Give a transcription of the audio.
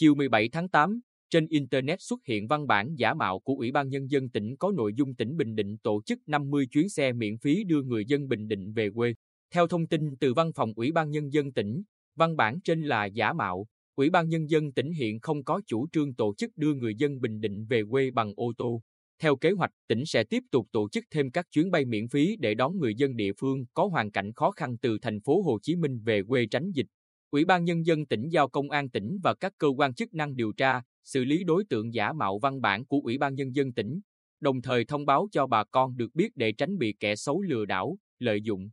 Chiều 17 tháng 8, trên Internet xuất hiện văn bản giả mạo của Ủy ban Nhân dân tỉnh có nội dung tỉnh Bình Định tổ chức 50 chuyến xe miễn phí đưa người dân Bình Định về quê. Theo thông tin từ văn phòng Ủy ban Nhân dân tỉnh, văn bản trên là giả mạo. Ủy ban Nhân dân tỉnh hiện không có chủ trương tổ chức đưa người dân Bình Định về quê bằng ô tô. Theo kế hoạch, tỉnh sẽ tiếp tục tổ chức thêm các chuyến bay miễn phí để đón người dân địa phương có hoàn cảnh khó khăn từ thành phố Hồ Chí Minh về quê tránh dịch. Ủy ban Nhân dân tỉnh giao Công an tỉnh và các cơ quan chức năng điều tra, xử lý đối tượng giả mạo văn bản của Ủy ban Nhân dân tỉnh, đồng thời thông báo cho bà con được biết để tránh bị kẻ xấu lừa đảo, lợi dụng.